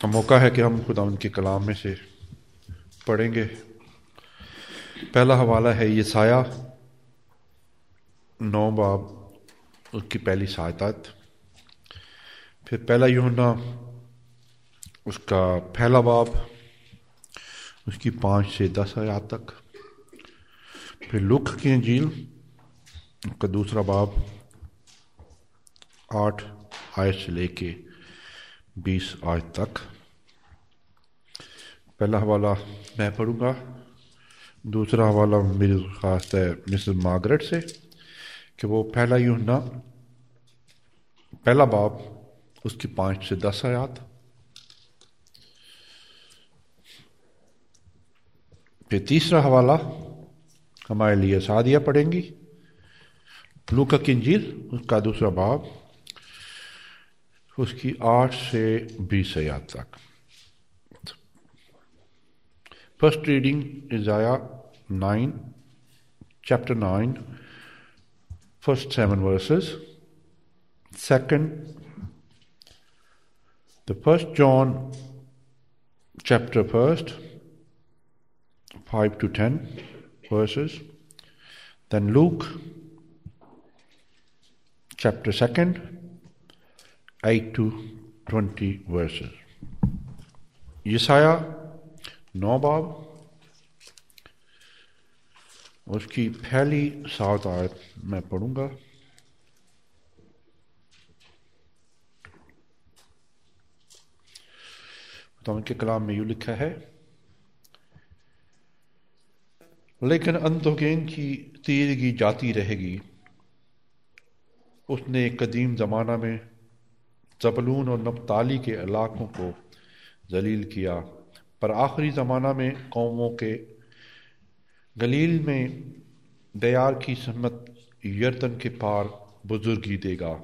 का मौका है कि हम खुदा उनके कलाम में से पढ़ेंगे। पहला हवाला है ये साया नौ बाब उसकी पहली सायतात। फिर पहला यूना उसका पहला बाब, उसकी पाँच से दस आयात तक। फिर लुख की अंजील उसका दूसरा बाब, आठ आयत से लेके बीस आज तक। पहला हवाला मैं पढ़ूँगा। दूसरा हवाला मेरी खास है मिसेस मार्गरेट से कि वो पहला यूना पहला बाब उसकी पाँच से दस आयात। फिर तीसरा हवाला, हमारे लिए सादिया पढ़ेंगी। लूका किंजील उसका दूसरा बाब उसकी आठ से बीस आयात तक फर्स्ट रीडिंग इज आया nine chapter nine first seven verses second the first John chapter first 5 to 10 verses then luke chapter second 8 to 20 verses. यसाया नौ बाब उसकी पहली सात आयत मैं पढ़ूँगा। तो उनके कलाम में यू लिखा है, लेकिन अंतोगेन की तीरगी जाती रहेगी। उसने कदीम ज़माना में जबलून और नबताली के इलाकों को जलील किया। पर आखिरी ज़माना में कौमों के गलील में दयार की सहमत यर्तन के पार बुजुर्गी देगा।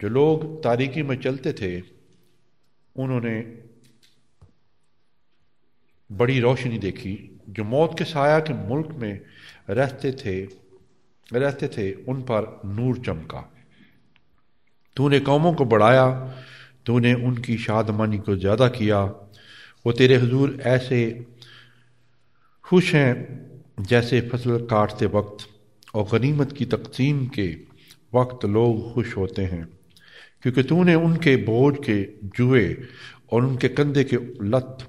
जो लोग तारीकी में चलते थे, उन्होंने बड़ी रोशनी देखी। जो मौत के साया के मुल्क में रहते थे रहते थे, उन पर नूर चमका। तूने कौमों को बढ़ाया, तूने उनकी शादमानी को ज़्यादा किया। वो तेरे हजूर ऐसे खुश हैं जैसे फ़सल काटते वक्त और गनीमत की तकसीम के वक्त लोग खुश होते हैं, क्योंकि तूने उनके बोझ के जुए और उनके कंधे के लत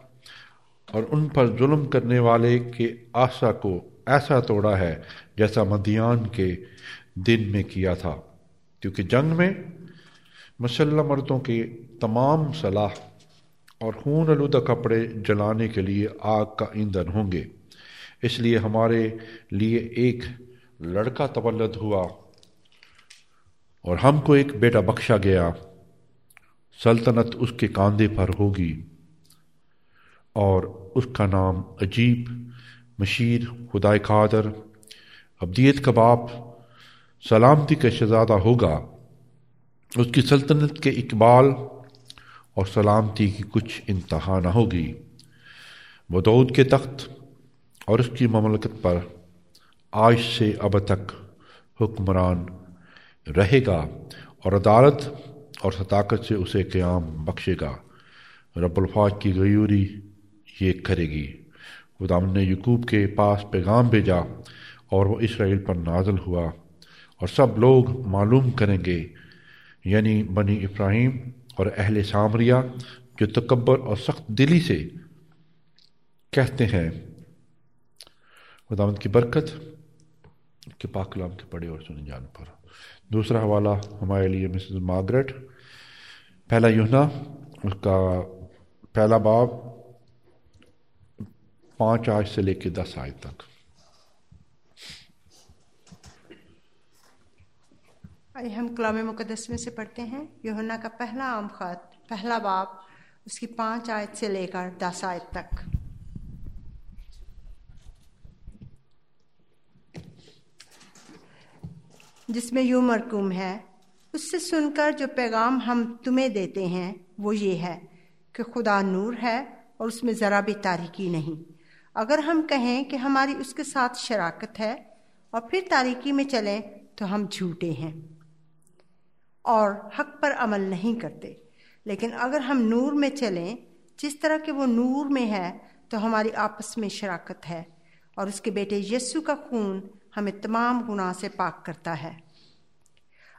और उन पर जुल्म करने वाले के आशा को ऐसा तोड़ा है जैसा मदियान के दिन में किया था, क्योंकि जंग में मुसल्ला मर्दों के तमाम सलाह और खून आलूदा कपड़े जलाने के लिए आग का ईंधन होंगे। इसलिए हमारे लिए एक लड़का तवल्लद हुआ और हमको एक बेटा बख्शा गया। सल्तनत उसके कांधे पर होगी और उसका नाम अजीब मशीर खुदाय खादर। अब्दियत का बाप सलामती का शहजादा होगा। उसकी सल्तनत के इकबाल और सलामती की कुछ इंतहा न होगी। वो दऊद के तख्त और उसकी ममलकत पर आज से अब तक हुक्मरान रहेगा और अदालत और सताकत से उसे क़याम बख्शेगा। रबुल्फाज की गयूरी ये करेगी। खुदाम ने यकूब के पास पैगाम भेजा और वो इसराइल पर नाजल हुआ और सब लोग मालूम करेंगे यानी बनी इब्राहिम और अहल सामरिया जो तकबर और सख्त दिली से कहते हैं। खुदावंत की बरकत, के पाकलाम के पढ़े और सुने जान पर। दूसरा हवाला हमारे लिए मिसेस मार्गरेट। पहला यूना उसका पहला बाब पाँच आज से लेकर दस आज तक। आइए हम कलाम मुकदस में से पढ़ते हैं। योहना का पहला आम खत, पहला बाप उसकी पाँच आयत से लेकर दस आयत तक। जिसमें यूँ मरकूम है, उससे सुनकर जो पैगाम हम तुम्हें देते हैं, वो ये है कि खुदा नूर है और उसमें ज़रा भी तारीकी नहीं। अगर हम कहें कि हमारी उसके साथ शराकत है और फिर तारीकी में चलें तो हम झूठे हैं। और हक पर अमल नहीं करते। लेकिन अगर हम नूर में चलें, जिस तरह के वो नूर में है तो हमारी आपस में शराकत है और उसके बेटे यस्सु का खून हमें तमाम गुनाह से पाक करता है।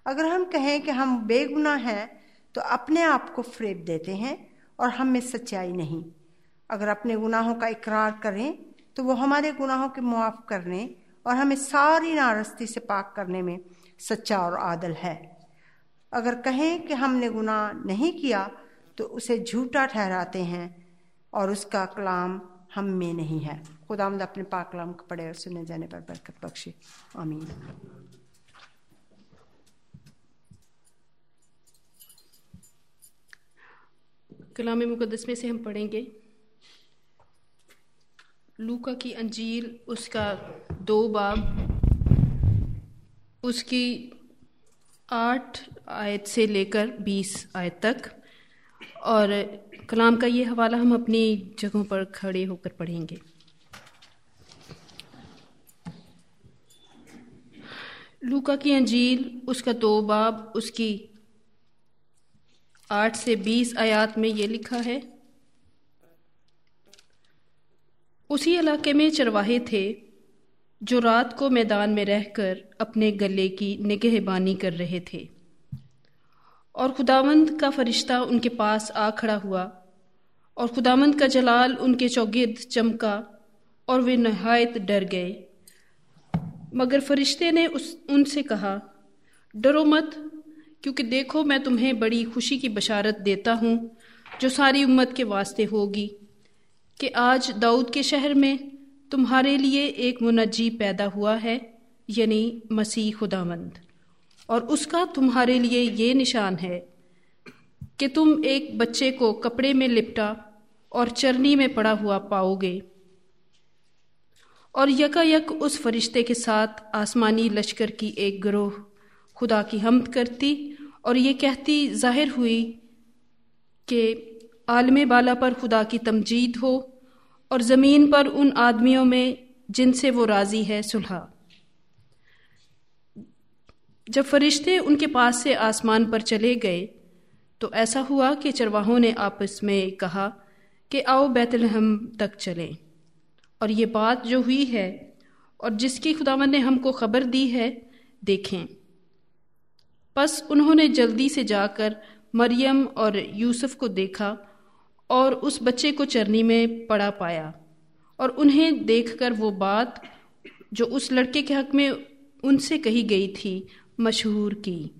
अगर हम कहें कि हम बेगुनाह हैं तो अपने आप को फ्रेब देते हैं और हम में सच्चाई नहीं। अगर अपने गुनाहों का इकरार करें तो वो हमारे गुनाहों के मुआफ करने और हमें सारी नारस्ती से पाक करने में सच्चा और आदल है। अगर कहें कि हमने गुनाह नहीं किया तो उसे झूठा ठहराते हैं और उसका कलाम हम में नहीं है। खुदामद अपने पाक कलाम को पढ़े और सुने जाने पर बरकत बख्शे। आमीन। कलाम मुकदस में से हम पढ़ेंगे, लूका की अंजील, उसका दो बाब, उसकी आठ आयत से लेकर बीस आयत तक। और कलाम का ये हवाला हम अपनी जगहों पर खड़े होकर पढ़ेंगे। लूका की अंजील, उसका दो बाब उसकी आठ से बीस आयात में ये लिखा है, उसी इलाके में चरवाहे थे जो रात को मैदान में रहकर अपने गले की निगहबानी कर रहे थे। और खुदावंद का फरिश्ता उनके पास आ खड़ा हुआ और खुदावंद का जलाल उनके चौगिर्द चमका और वे नहायत डर गए। मगर फरिश्ते ने उस, उनसे कहा, डरो मत, क्योंकि देखो मैं तुम्हें बड़ी खुशी की बशारत देता हूँ, जो सारी उम्मत के वास्ते होगी, कि आज दाऊद के शहर में तुम्हारे लिए एक मुनजी पैदा हुआ है, यानी मसीह खुदावंद। और उसका तुम्हारे लिए ये निशान है कि तुम एक बच्चे को कपड़े में लिपटा और चरनी में पड़ा हुआ पाओगे। और यकायक उस फरिश्ते के साथ आसमानी लश्कर की एक ग्रोह खुदा की हमद करती और ये कहती ज़ाहिर हुई कि आलम बाला पर खुदा की तमजीद हो और ज़मीन पर उन आदमियों में जिनसे वो राज़ी है, सुलह। जब फरिश्ते उनके पास से आसमान पर चले गए तो ऐसा हुआ कि चरवाहों ने आपस में कहा कि आओ बैतलहम तक चलें। और ये बात जो हुई है और जिसकी खुदावन ने हमको खबर दी है, देखें। बस उन्होंने जल्दी से जाकर मरियम और यूसुफ को देखा और उस बच्चे को चरनी में पड़ा पाया और उन्हें देखकर वो बात जो उस लड़के के हक में उनसे कही गई थी, मशहूर की।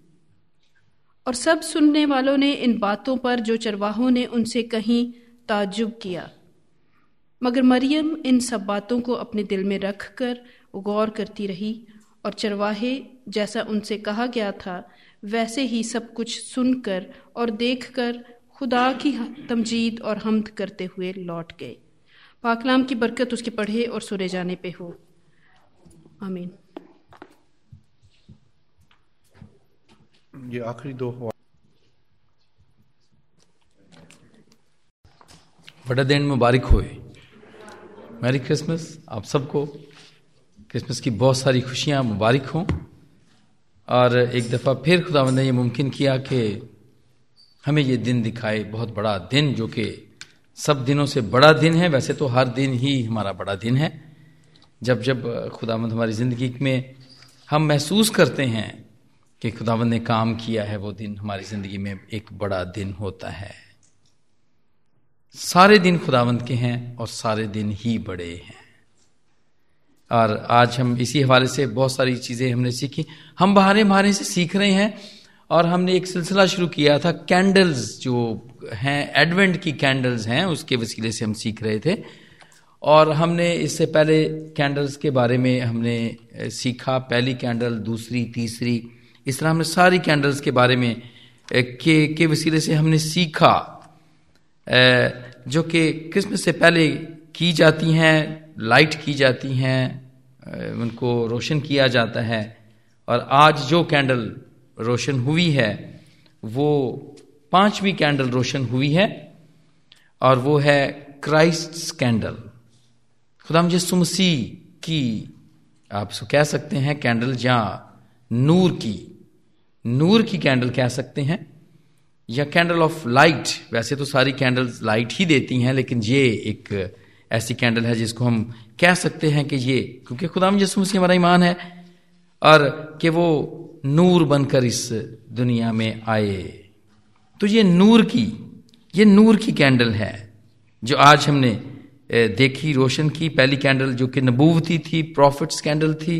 और सब सुनने वालों ने इन बातों पर जो चरवाहों ने उनसे कहीं ताजुब किया। मगर मरियम इन सब बातों को अपने दिल में रख कर गौर करती रही और चरवाहे जैसा उनसे कहा गया था, वैसे ही सब कुछ सुनकर और देखकर खुदा की तमजीद और हमद करते हुए लौट गए। पाकलाम की बरकत उसके पढ़े और सुने जाने पे हो। आमीन। ये आखिरी दो बड़ा दिन मुबारक होए। Merry Christmas. आप सबको क्रिसमस की बहुत सारी खुशियाँ मुबारक हों। और एक दफ़ा फिर खुदा ने ये मुमकिन किया कि हमें ये दिन दिखाए बहुत बड़ा दिन जो कि सब दिनों से बड़ा दिन है। वैसे तो हर दिन ही हमारा बड़ा दिन है। जब जब खुदावंद हमारी ज़िंदगी में हम महसूस करते हैं कि खुदावंद ने काम किया है, वो दिन हमारी ज़िंदगी में एक बड़ा दिन होता है। सारे दिन खुदावंद के हैं और सारे दिन ही बड़े हैं। और आज हम इसी हवाले से बहुत सारी चीज़ें हमने सीखी। हम बहाने बहाने से सीख रहे हैं और हमने एक सिलसिला शुरू किया था कैंडल्स, जो हैं, एडवेंट की कैंडल्स हैं, उसके वसीले से हम सीख रहे थे। और हमने इससे पहले कैंडल्स के बारे में हमने सीखा, पहली कैंडल, दूसरी, तीसरी, इस तरह हमने सारी कैंडल्स के बारे में के के वसीले से हमने सीखा। जो कि क्रिसमस से पहले की जाती हैं, लाइट की जाती हैं उनको रोशन किया जाता है। और आज जो कैंडल रोशन हुई है, वो पांचवी कैंडल रोशन हुई है और वो है क्राइस्ट कैंडल। खुदा मुझे की, आप सो कह सकते हैं, कैंडल या नूर की। नूर की कैंडल कह सकते हैं, या कैंडल ऑफ़ लाइट। वैसे तो सारी कैंडल्स लाइट ही देती हैं, लेकिन ये एक ऐसी कैंडल है जिसको हम कह सकते हैं कि ये, क्योंकि खुदा यसु मसीह हमारा ईमान है और कि वो नूर बनकर इस दुनिया में आए। तो ये नूर की, ये नूर की कैंडल है, जो आज हमने देखी, रोशन की। पहली कैंडल जो कि नबूवती थी, प्रॉफिट्स कैंडल थी,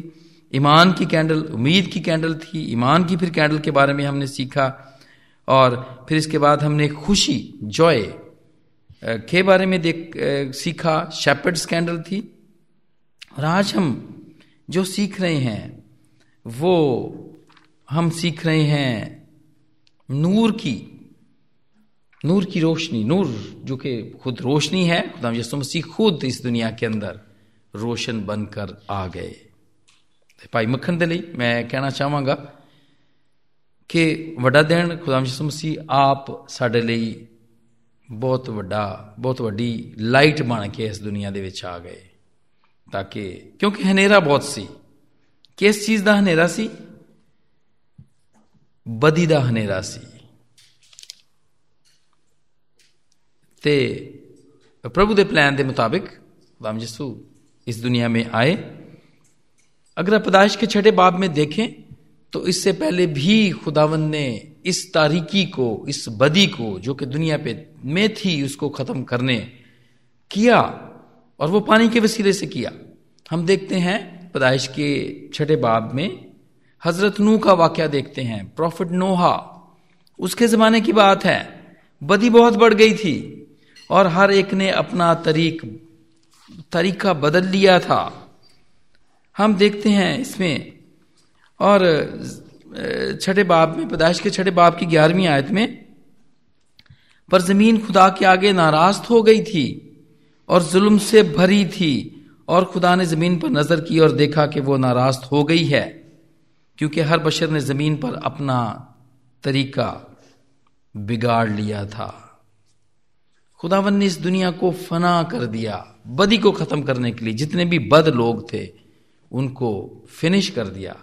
ईमान की कैंडल, उम्मीद की कैंडल थी, ईमान की फिर कैंडल के बारे में हमने सीखा। और फिर इसके बाद हमने खुशी, जॉय के बारे में देख सीखा। शेपर्ड स्कैंडल थी। और आज हम जो सीख रहे हैं, वो हम सीख रहे हैं नूर की नूर की रोशनी नूर जो कि खुद रोशनी है खुदा यसु मसीह खुद इस दुनिया के अंदर रोशन बनकर आ गए भाई मक्खन दे ਲਈ मैं कहना चाहवागा कि ਵੱਡਾ ਦਿਨ ਖੁਦਾ ਯਿਸੂ ਮਸੀਹ ਆਪ ਸਾਡੇ ਲਈ ਬਹੁਤ ਵੱਡਾ ਬਹੁਤ ਵੱਡੀ ਲਾਈਟ ਬਣ ਕੇ ਇਸ ਦੁਨੀਆ ਦੇ ਵਿੱਚ ਆ ਗਏ ਤਾਂ ਕਿ ਕਿਉਂਕਿ ਹਨੇਰਾ ਬਹੁਤ ਸੀ ਕਿਸ ਚੀਜ਼ ਦਾ ਹਨੇਰਾ ਸੀ ਬਦੀ ਦਾ ਹਨੇਰਾ ਸੀ ਤੇ प्रभु के प्लान के मुताबिक खुदाम यसू इस दुनिया में आए अगर आप पैदाइश के छठे बाब में देखें तो इससे पहले भी खुदावन ने इस तारीकी को इस बदी को जो कि दुनिया पे में थी उसको खत्म करने किया और वो पानी के वसीले से किया हम देखते हैं पैदाइश के छठे बाब में हज़रत नू का वाक्य देखते हैं। प्रॉफिट नोहा, उसके जमाने की बात है। बदी बहुत बढ़ गई थी और हर एक ने अपना तरीक, तरीका बदल लिया था। हम देखते हैं इसमें और छठे बाब में, पैदाइश के छठे बाब की ग्यारहवीं आयत में, पर ज़मीन खुदा के आगे नाराज़ हो गई थी और जुल्म से भरी थी और खुदा ने ज़मीन पर नज़र की और देखा कि वो नाराज़ हो गई है। क्योंकि हर बशर ने ज़मीन पर अपना तरीका बिगाड़ लिया था। खुदावन ने इस दुनिया को फना कर दिया, बदी को खत्म करने के लिए। जितने भी बद लोग थे, उनको फिनिश कर दिया।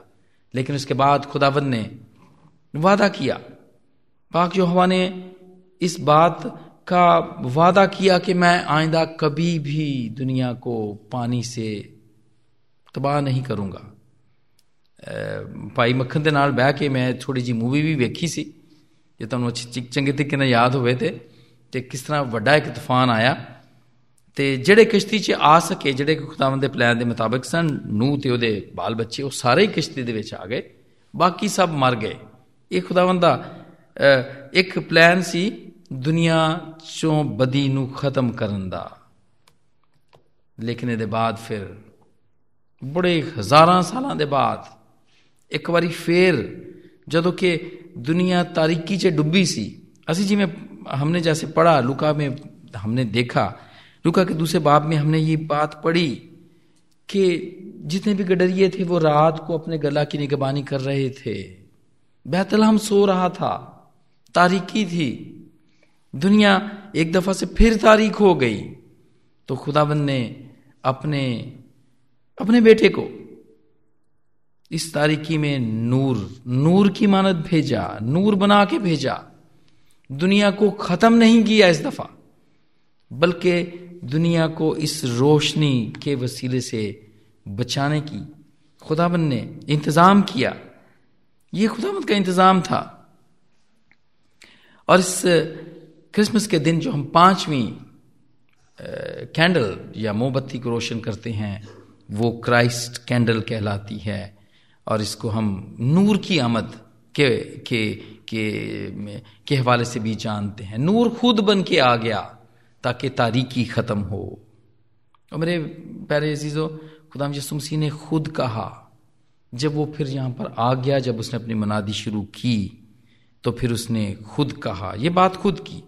लेकिन उसके बाद खुदावन ने वादा किया। पाक जो हवा ने इस बात का वादा किया कि मैं आइंदा कभी भी दुनिया को पानी से तबाह नहीं करूँगा। ਭਾਈ ਮੱਖਣ ਦੇ ਨਾਲ ਬਹਿ ਕੇ ਮੈਂ ਥੋੜੀ ਜੀ ਮੂਵੀ ਵੀ ਵੇਖੀ ਸੀ, ਜੇ ਤੁਹਾਨੂੰ ਚੰਗੇ ਤਰੀਕੇ ਨਾਲ ਯਾਦ ਹੋਵੇ ਤੇ ਤੇ ਕਿਸ ਤਰ੍ਹਾਂ ਵੱਡਾ ਇੱਕ ਤੂਫਾਨ ਆਇਆ। ਤੇ ਜਿਹੜੇ ਕਿਸ਼ਤੀ 'ਚ ਆ ਸਕੇ, ਜਿਹੜੇ ਕਿ ਖੁਦਾਵੰਦ ਦੇ ਪਲਾਨ ਦੇ ਮੁਤਾਬਕ ਸਨ ਨੂ ਤੇ ਉਹਦੇ ਬਾਲ ਬੱਚੇ, ਉਹ ਸਾਰੇ ਕਿਸ਼ਤੀ ਦੇ ਵਿੱਚ ਆ ਗਏ, ਬਾਕੀ ਸਭ ਮਰ ਗਏ। ਇਹ ਖੁਦਾਵੰਦ ਦਾ ਇੱਕ ਪਲਾਨ ਸੀ, ਦੁਨੀਆ ਚੋਂ ਬਦੀ ਨੂੰ ਖਤਮ ਕਰਨ ਦਾ। ਲੇਕਿਨ ਇਹਦੇ ਬਾਅਦ ਫਿਰ ਬੜੇ ਹਜ਼ਾਰਾਂ ਸਾਲਾਂ ਦੇ ਬਾਅਦ ਇੱਕ ਵਾਰੀ ਫੇਰ ਜਦੋਂ ਕਿ ਦੁਨੀਆ ਤਾਰੀਕੀ 'ਚ ਡੁੱਬੀ ਸੀ ਅਸੀਂ ਜਿਵੇਂ हमने जैसे पढ़ा लुका में हमने देखा लुका के दूसरे बाब में हमने ये बात पढ़ी कि जितने भी गडरिए थे वो रात को अपने गला की निगबानी कर रहे थे हम सो रहा था तारीकी थी दुनिया एक दफा से फिर तारीख हो गई तो खुदाबंद ने अपने अपने बेटे को इस तारीकी में नूर नूर की मानत भेजा, नूर बना के भेजा। दुनिया को खत्म नहीं किया इस दफ़ा, बल्कि दुनिया को इस रोशनी के वसीले से बचाने की, खुदाबंद ने इंतज़ाम किया। ये खुदाबंद का इंतज़ाम था। और इस क्रिसमस के दिन जो हम पांचवी कैंडल या मोमबत्ती को रोशन करते हैं, वो क्राइस्ट कैंडल कहलाती है। और इसको हम नूर की आमद के के के के हवाले से भी जानते हैं। नूर खुद बन के आ गया ताकि तारीकी ख़त्म हो। और मेरे प्यारे अजीज़ो खुदाम यसुमसी ने खुद कहा, जब वो फिर यहाँ पर आ गया, जब उसने अपनी मनादी शुरू की तो फिर उसने खुद कहा, ये बात खुद की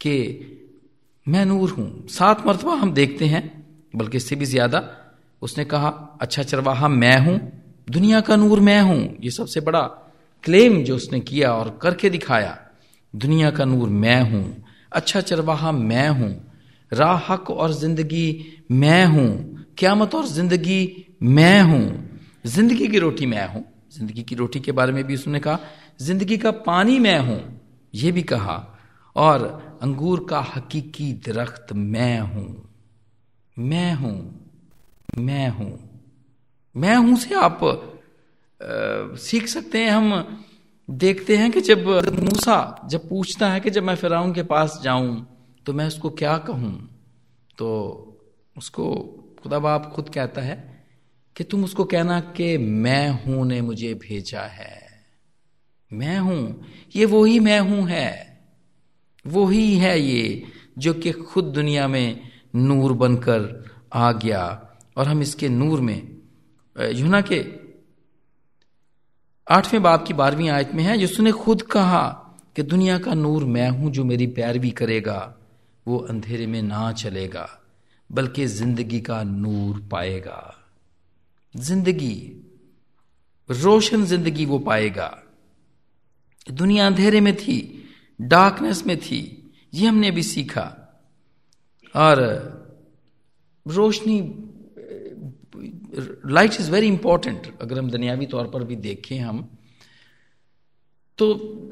कि मैं नूर हूँ। सात मरतबा हम देखते हैं, बल्कि इससे भी ज़्यादा, उसने कहा अच्छा चरवाहा मैं हूँ दुनिया का नूर मैं हूँ, ये सबसे बड़ा क्लेम जो उसने किया और करके दिखाया, दुनिया का नूर मैं हूँ अच्छा चरवाहा मैं हूँ, राह, हक और ज़िंदगी मैं हूँ, क्यामत और ज़िंदगी मैं हूँ, ज़िंदगी की रोटी मैं हूँ, ज़िंदगी की रोटी के बारे में भी उसने कहा, ज़िंदगी का पानी मैं हूँ यह भी कहा, और अंगूर का हकीकी दरख्त मैं हूँ मैं हूँ मैं हूँ। मैं हूँ से आप आ, सीख सकते हैं हम देखते हैं कि जब मूसा जब पूछता है कि जब मैं फिराउन के पास जाऊँ तो मैं उसको क्या कहूँ? तो उसको खुदा बाप खुद कहता है कि तुम उसको कहना कि मैं हूँ ने मुझे भेजा है। मैं हूँ ये वही मैं हूँ है। वही है ये जो कि खुद दुनिया में नूर बनकर आ गया और हम इसके नूर में यूना के आठवें बाप की बारहवीं आयत में है, जिसने खुद कहा कि दुनिया का नूर मैं हूँ जो मेरी पैरवी करेगा, वो अंधेरे में ना चलेगा, बल्कि ज़िंदगी का नूर पाएगा। ज़िंदगी, रोशन ज़िंदगी वो पाएगा। दुनिया अंधेरे में थी डार्कनेस में थी, ये हमने भी सीखा। और रोशनी लाइट इज़ वेरी इंपॉर्टेंट अगर हम दुनियावी तौर पर भी देखें हम तो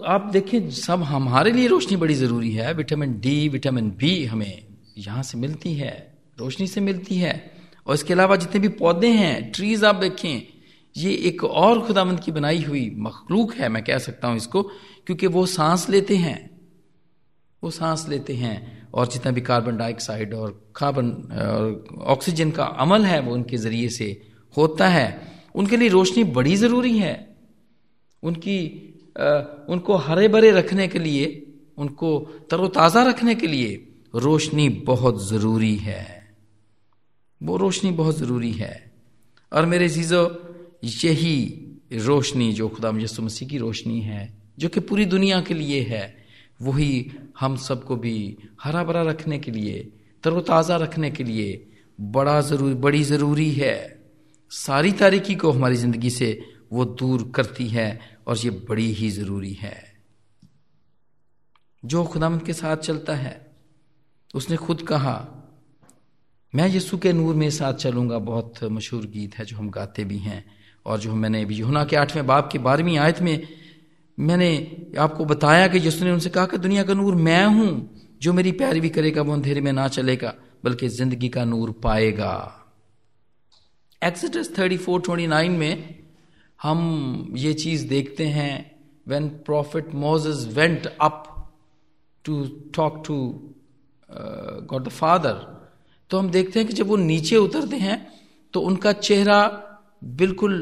आप देखें सब हमारे लिए रोशनी बड़ी ज़रूरी है। विटामिन डी विटामिन बी हमें यहाँ से मिलती है, रोशनी से मिलती है। और इसके अलावा जितने भी पौधे हैं ट्रीज आप देखें, ये एक और खुदामंद की बनाई हुई मखलूक है, मैं कह सकता हूँ इसको, क्योंकि वो सांस लेते हैं, वो सांस लेते हैं। और जितना भी कार्बन डाइऑक्साइड और कार्बन ऑक्सीजन का अमल है वो उनके ज़रिए से होता है। उनके लिए रोशनी बड़ी ज़रूरी है। उनकी आ, उनको हरे भरे रखने के लिए उनको तरोताजा रखने के लिए रोशनी बहुत ज़रूरी है। वो रोशनी बहुत ज़रूरी है। और मेरे चीज़ों यही रोशनी जो खुदा यसु मसीह की रोशनी है जो कि पूरी दुनिया के लिए है। वही हम सबको भी हरा भरा रखने के लिए, तरोताज़ा रखने के लिए बड़ा ज़रूरी, बड़ी ज़रूरी है। सारी तारीकी को हमारी ज़िंदगी से वो दूर करती है और ये बड़ी ही ज़रूरी है। जो खुदामंद के साथ चलता है, उसने खुद कहा, मैं यीशु के नूर में साथ चलूँगा बहुत मशहूर गीत है जो हम गाते भी हैं और जो मैंने अभी यूना के आठवें बाप की बारहवीं आयत में मैंने आपको बताया कि जिसने उनसे कहा कि दुनिया का नूर मैं हूँ, जो मेरी प्यारी भी करेगा, वो अंधेरे में ना चलेगा, बल्कि ज़िंदगी का नूर पाएगा। Exodus thirty four twenty nine में हम ये चीज़ देखते हैं when prophet Moses went up to talk to God the father तो हम देखते हैं कि जब वो नीचे उतरते हैं तो उनका चेहरा बिल्कुल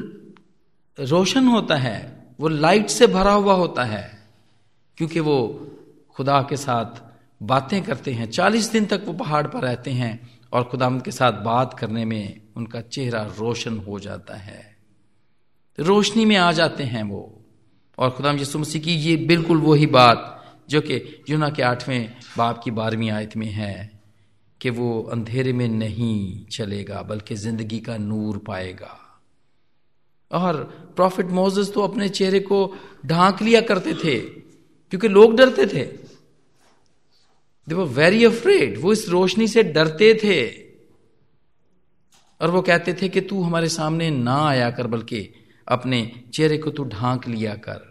रोशन होता है। वो लाइट से भरा हुआ होता है, क्योंकि वो खुदा के साथ बातें करते हैं। चालीस दिन तक वो पहाड़ पर रहते हैं और खुदा के साथ बात करने में उनका चेहरा रोशन हो जाता है। रोशनी में आ जाते हैं वो। और खुदा यसु मसीह की ये बिल्कुल वही बात, जो कि यूना के आठवें बाप की बारहवीं आयत में है, कि वो अंधेरे में नहीं चलेगा, बल्कि ज़िंदगी का नूर पाएगा। और प्रॉफिट मोजेस तो अपने चेहरे को ढांक लिया करते थे, क्योंकि लोग डरते थे। दे वो वेरी अफ्रेड वो इस रोशनी से डरते थे। और वो कहते थे कि तू हमारे सामने ना आया कर, बल्कि अपने चेहरे को तू ढांक लिया कर।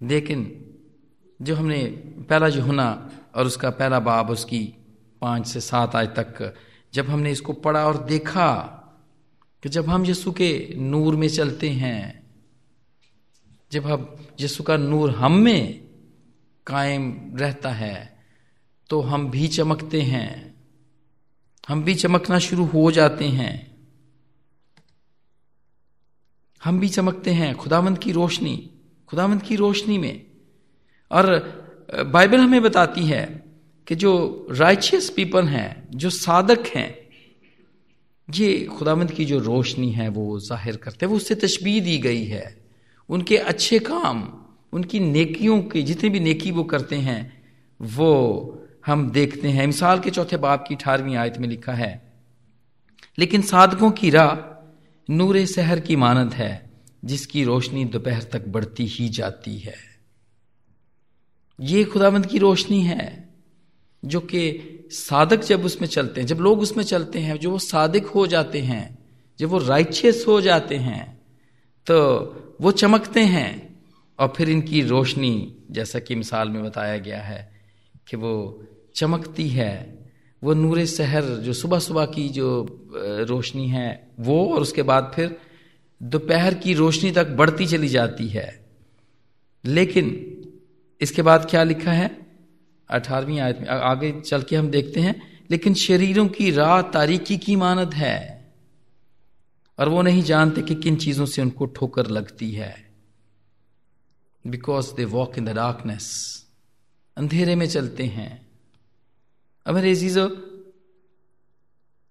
लेकिन जो हमने पहला जो होना और उसका पहला बाब, उसकी पाँच से सात आज तक, जब हमने इसको पढ़ा और देखा कि जब हम यीशु के नूर में चलते हैं, जब हम यीशु का नूर हम में कायम रहता है तो हम भी चमकते हैं। हम भी चमकना शुरू हो जाते हैं। हम भी चमकते हैं खुदावंत की रोशनी, खुदावंत की रोशनी में। और बाइबल हमें बताती है कि जो राइचियस पीपल हैं, जो साधक हैं ये खुदावंद की जो रोशनी है, वो ज़ाहिर करते हैं। वो उससे तशबी दी गई है। उनके अच्छे काम, उनकी नेकियों की, जितनी भी नेकी वो करते हैं, वो हम देखते हैं। मिसाल के चौथे बाप की अठारहवीं आयत में लिखा है, लेकिन साधकों की राह नूर शहर की मानद है, जिसकी रोशनी दोपहर तक बढ़ती ही जाती है। ये खुदावंद की रोशनी है, जो कि साधक जब उसमें चलते हैं, जब लोग उसमें चलते हैं जो वो साधक हो जाते हैं, जब वो राइचियस हो जाते हैं तो वो चमकते हैं और फिर इनकी रोशनी, जैसा कि मिसाल में बताया गया है कि वो चमकती है, वो नूर शहर जो सुबह सुबह की जो रोशनी है, वो और उसके बाद फिर दोपहर की रोशनी तक बढ़ती चली जाती है। लेकिन इसके बाद क्या लिखा है? अठारहवीं आयत में। आगे चल के हम देखते हैं, लेकिन शरीरों की राह तारीकी की मानद है। और वो नहीं जानते कि किन चीज़ों से उनको ठोकर लगती है। Because they walk in the darkness अंधेरे में चलते हैं। अब मेरे चीज़ों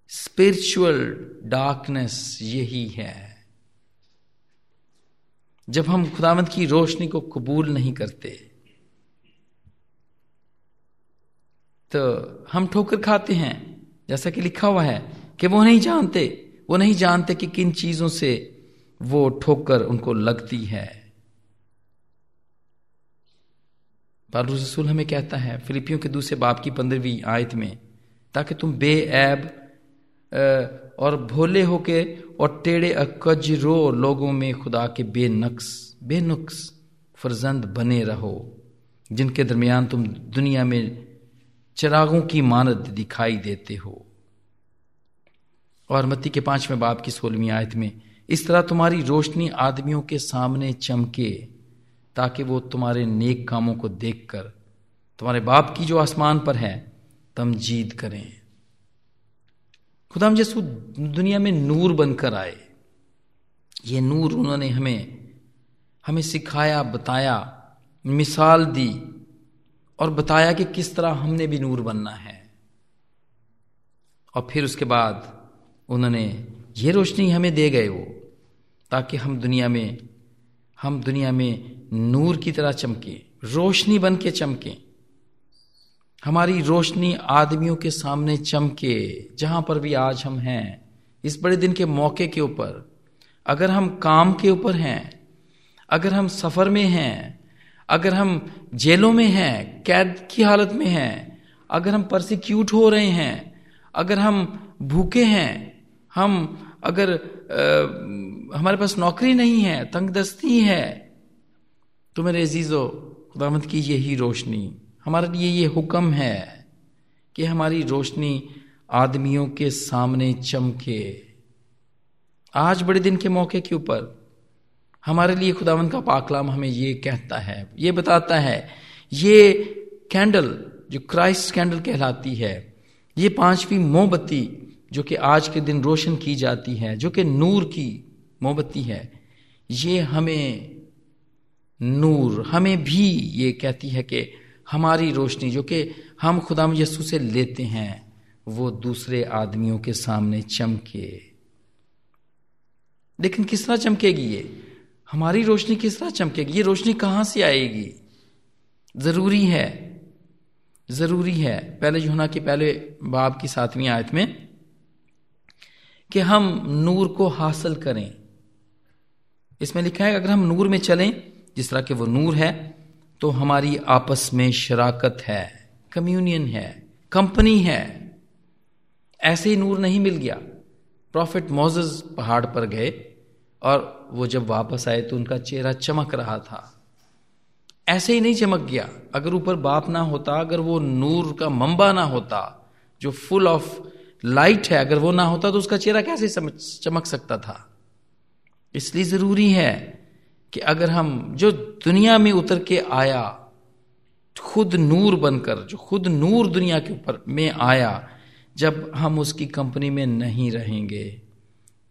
स्पिरिचुअल डार्कनेस यही है। जब हम खुदावंत की रोशनी को कबूल नहीं करते तो हम ठोकर खाते हैं। जैसा कि लिखा हुआ है कि वो नहीं जानते, वो नहीं जानते कि किन चीज़ों से वो ठोकर उनको लगती है। रसूल हमें कहता है, फिलिपियों के दूसरे बाप की पंद्रहवीं आयत में, ताकि तुम बेऐब और भोले होके और टेढ़े अकजरो लोगों में खुदा के बेनक्स, बेनुक्स फर्जंद बने रहो, जिनके दरमियान तुम दुनिया में चिरागों की मानद दिखाई देते हो। और मत्ती के पाँचवें बाप की सोलहवीं आयत में, इस तरह तुम्हारी रोशनी आदमियों के सामने चमके, ताकि वो तुम्हारे नेक कामों को देखकर, तुम्हारे बाप की जो आसमान पर है तम जीत करें। खुदाम जैसु दुनिया में नूर बनकर आए। ये नूर उन्होंने हमें हमें सिखाया, बताया, मिसाल दी और बताया कि किस तरह हमने भी नूर बनना है। और फिर उसके बाद उन्होंने, ये रोशनी हमें दे गए वो, ताकि हम दुनिया में, हम दुनिया में नूर की तरह चमके, रोशनी बन के चमके। हमारी रोशनी आदमियों के सामने चमके, जहाँ पर भी आज हम हैं। इस बड़े दिन के मौके के ऊपर, अगर हम काम के ऊपर हैं, अगर हम सफ़र में हैं अगर हम जेलों में हैं कैद की हालत में हैं अगर हम परसिक्यूट हो रहे हैं अगर हम भूखे हैं हम अगर आ, हमारे पास नौकरी नहीं है तंगदस्ती है तो मेरे अजीजो खुदामद की यही रोशनी। हमारे लिए ये हुक्म है कि हमारी रोशनी आदमियों के सामने चमके। आज बड़े दिन के मौके के ऊपर हमारे लिए खुदावन का पाकलाम हमें ये कहता है, ये बताता है, ये कैंडल जो क्राइस्ट कैंडल कहलाती है, ये पांचवी मोमबत्ती जो कि आज के दिन रोशन की जाती है, जो कि नूर की मोमबत्ती है, ये हमें नूर, हमें भी ये कहती है कि हमारी रोशनी जो कि हम खुदाम यसु से लेते हैं, वो दूसरे आदमियों के सामने चमके। लेकिन किस तरह चमकेगी ये? हमारी रोशनी किस तरह चमकेगी? ये रोशनी कहाँ से आएगी? ज़रूरी है। ज़रूरी है। पहले यूना के पहले बाब की सातवीं आयत में कि हम नूर को हासिल करें। इसमें लिखा है, अगर हम नूर में चलें, जिस तरह के वो नूर है तो हमारी आपस में शराकत है, कम्युनियन है, कंपनी है। ऐसे ही नूर नहीं मिल गया। प्रॉफिट मोजेस पहाड़ पर गए और वो जब वापस आए तो उनका चेहरा चमक रहा था। ऐसे ही नहीं चमक गया। अगर ऊपर बाप ना होता, अगर वो नूर का मंबा ना होता, जो फुल ऑफ़ लाइट है, अगर वो ना होता तो उसका चेहरा कैसे चमक सकता था? इसलिए ज़रूरी है कि अगर हम, जो दुनिया में उतर के आया, खुद नूर बनकर, जो खुद नूर दुनिया के ऊपर में आया, जब हम उसकी कंपनी में नहीं रहेंगे।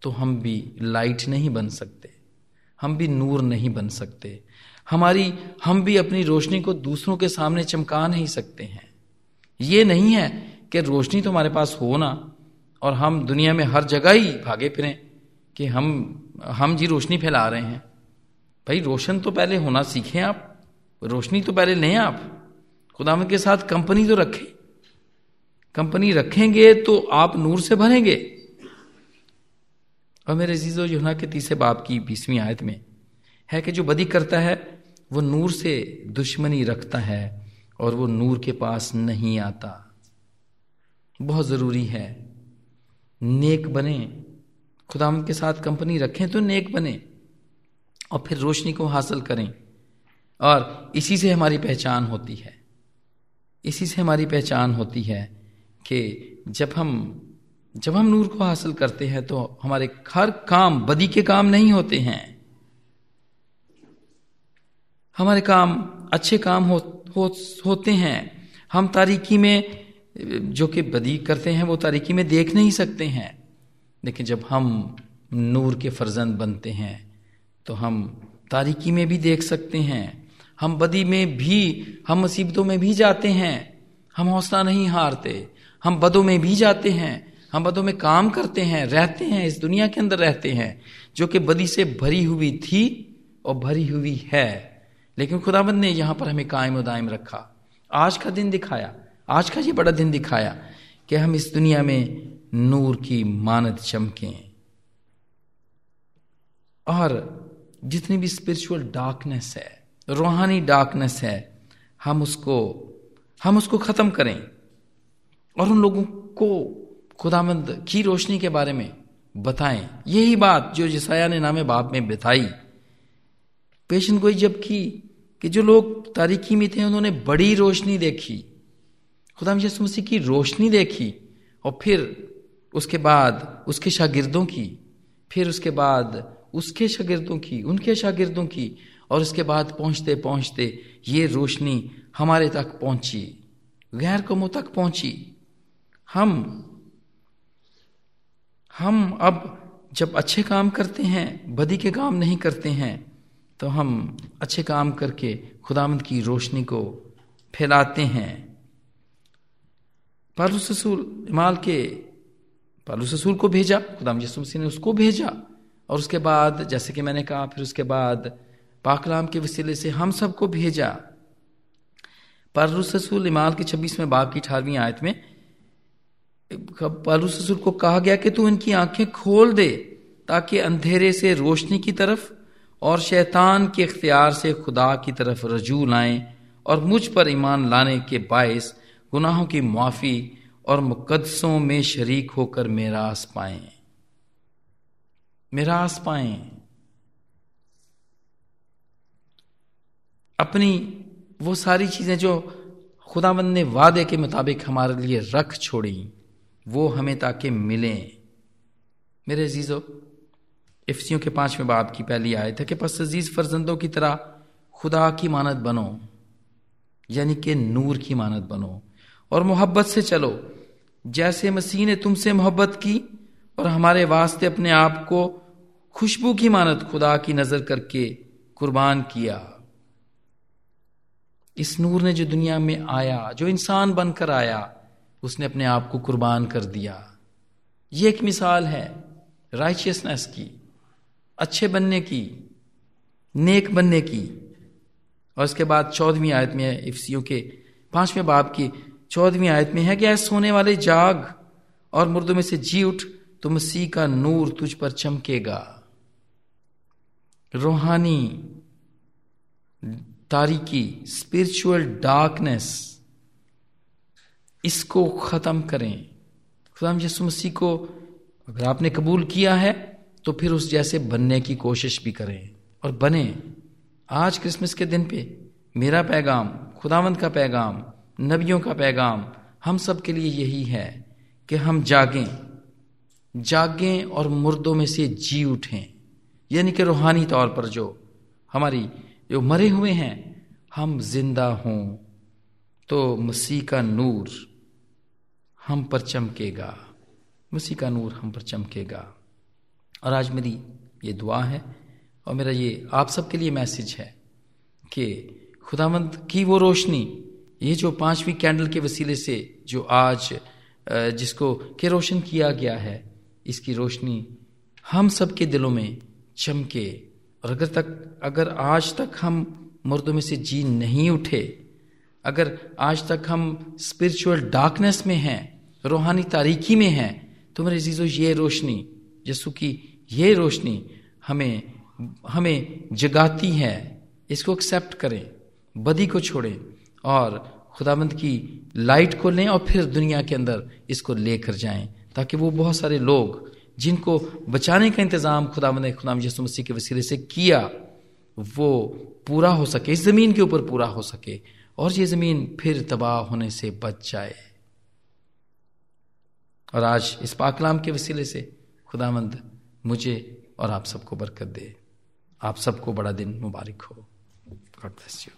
तो हम भी लाइट नहीं बन सकते, हम भी नूर नहीं बन सकते। हमारी, हम भी अपनी रोशनी को दूसरों के सामने चमका नहीं सकते हैं। ये नहीं है कि रोशनी तो हमारे पास हो ना, और हम दुनिया में हर जगह ही भागे फिरें कि हम हम जी रोशनी फैला रहे हैं। भाई, रोशन तो पहले होना सीखें आप, रोशनी तो पहले लें आप। खुदाम के साथ कंपनी तो रखें। कंपनी रखेंगे तो आप नूर से भरेंगे। और मेरे जीजो युना के तीसरे बाप की बीसवीं आयत में है कि जो बदी करता है, वो नूर से दुश्मनी रखता है और वो नूर के पास नहीं आता। बहुत ज़रूरी है। नेक बने। खुदाम के साथ कंपनी रखें तो नेक बने और फिर रोशनी को हासिल करें। और इसी से हमारी पहचान होती है। इसी से हमारी पहचान होती है कि जब हम जब हम नूर को हासिल करते हैं तो हमारे हर काम बदी के काम नहीं होते हैं। हमारे काम अच्छे काम हो, हो होते हैं। हम तारीकी में जो कि बदी करते हैं वो तारीकी में देख नहीं सकते हैं। लेकिन जब हम नूर के फर्जंद बनते हैं तो हम तारीकी में भी देख सकते हैं। हम बदी में भी हम मुसीबतों में भी जाते हैं। हम हौसला नहीं हारते। हम बदों में भी जाते हैं। हम बदों में काम करते हैं, रहते हैं, इस दुनिया के अंदर रहते हैं, जो कि बदी से भरी हुई थी और भरी हुई है। लेकिन खुदाबंद ने यहाँ पर हमें कायम दायम रखा। आज का दिन दिखाया, आज का ये बड़ा दिन दिखाया कि हम इस दुनिया में नूर की मानद चमके। और जितनी भी स्पिरिचुअल डार्कनेस है, रूहानी डार्कनेस है, हम उसको हम उसको खत्म करें। और उन लोगों को खुदामंद की रोशनी के बारे में बताएँ। यही बात जो जिसाया ने नामे बाप में बिताई। पेशन गोई जब की, कि जो लोग तारीखी में थे, उन्होंने बड़ी रोशनी देखी। खुदा यसु मसीह की रोशनी देखी, और फिर उसके बाद उसके शागिर्दों की, फिर उसके बाद उसके शागिर्दों की, उनके शागिर्दों की, और उसके बाद पहुँचते पहुँचते ये रोशनी हमारे तक पहुँची, गैर कमों तक पहुँची। हम हम अब जब अच्छे काम करते हैं, बदी के काम नहीं करते हैं तो हम अच्छे काम करके खुदामंद की रोशनी को फैलाते हैं। पालू ससुर इमाल के पालू ससुर को भेजा खुदाम यसु मसीह ने उसको भेजा, और उसके बाद, जैसे कि मैंने कहा, फिर उसके बाद पाकलाम के वसीले से हम सबको भेजा। पालू ससुर इमाल के छब्बीसवें बाग की अठारहवीं आयत में पालू ससुर को कहा गया कि तू इनकी आँखें खोल दे ताकि अंधेरे से रोशनी की तरफ़ और शैतान के इख्तियार से खुदा की तरफ़ रजू लाएँ और मुझ पर ईमान लाने के बायस गुनाहों की मुआफी और मुकदसों में शरीक होकर मेरास पाए। मेरास पाए। अपनी वो सारी चीज़ें जो खुदावंद ने वादे के मुताबिक हमारे लिए रख छोड़ी। वो हमें ताकि मिलें। मेरे अजीजों, इफ्सियों के पाँचवें बाप की पहली आयत है कि पस अज़ीज़ फर्जंदों की तरह खुदा की मानत बनो, यानी कि नूर की मानत बनो। और मोहब्बत से चलो, जैसे मसीह ने तुमसे मोहब्बत की और हमारे वास्ते अपने आप को खुशबू की मानत खुदा की नज़र करके कुर्बान किया। इस नूर ने जो दुनिया में आया, जो इंसान बनकर आया उसने अपने आप को कुर्बान कर दिया। ये एक मिसाल है राइचियसनेस की, अच्छे बनने की, नेक बनने की। और उसके बाद चौदहवीं आयत में है, इफ्सियों के पाँचवें बाप की चौदहवीं आयत में है कि ऐसे सोने वाले जाग और मुर्दों में से जी उठ तो मसीह का नूर तुझ पर चमकेगा। रूहानी, तारीकी स्पिरिचुअल डार्कनेस इसको खत्म करें। खुदा यसु मसीह को अगर आपने कबूल किया है तो फिर उस जैसे बनने की कोशिश भी करें और बने। आज क्रिसमस के दिन पे मेरा पैगाम, खुदावंत का पैगाम, नबियों का पैगाम, हम सब के लिए यही है कि हम जागें। जागें और मुर्दों में से जी उठें। यानी कि रूहानी तौर पर जो हमारी, जो मरे हुए हैं, हम ज़िंदा हों। तो मसीह का नूर हम पर चमकेगा। मसीह का नूर हम पर चमकेगा। और आज मेरी ये दुआ है और मेरा ये आप सबके लिए मैसेज है कि खुदावंत की वो रोशनी, ये जो पांचवी कैंडल के वसीले से जो आज जिसको के रोशन किया गया है, इसकी रोशनी हम सबके दिलों में चमके। और अगर तक, अगर आज तक हम मुर्दों में से जी नहीं उठे, अगर आज तक हम स्पिरिचुअल डार्कनेस में हैं रूहानी तारीकी में हैं। तो मेरे जीजो ये रोशनी यसु की ये रोशनी हमें हमें जगाती है। इसको एक्सेप्ट करें, बदी को छोड़ें और खुदाबंद की लाइट को लें और फिर दुनिया के अंदर इसको लेकर जाएँ, ताकि वो बहुत सारे लोग जिनको बचाने का इंतज़ाम खुदाबंद ने खुदाम यसु मसीह के वसीले से किया, वो पूरा हो सके, इस ज़मीन के ऊपर पूरा हो सके और ये ज़मीन फिर तबाह होने से बच जाए। और आज इस पाकलाम के वसीले से खुदामंद मुझे और आप सबको बरकत दे। आप सबको बड़ा दिन मुबारक हो। God bless you.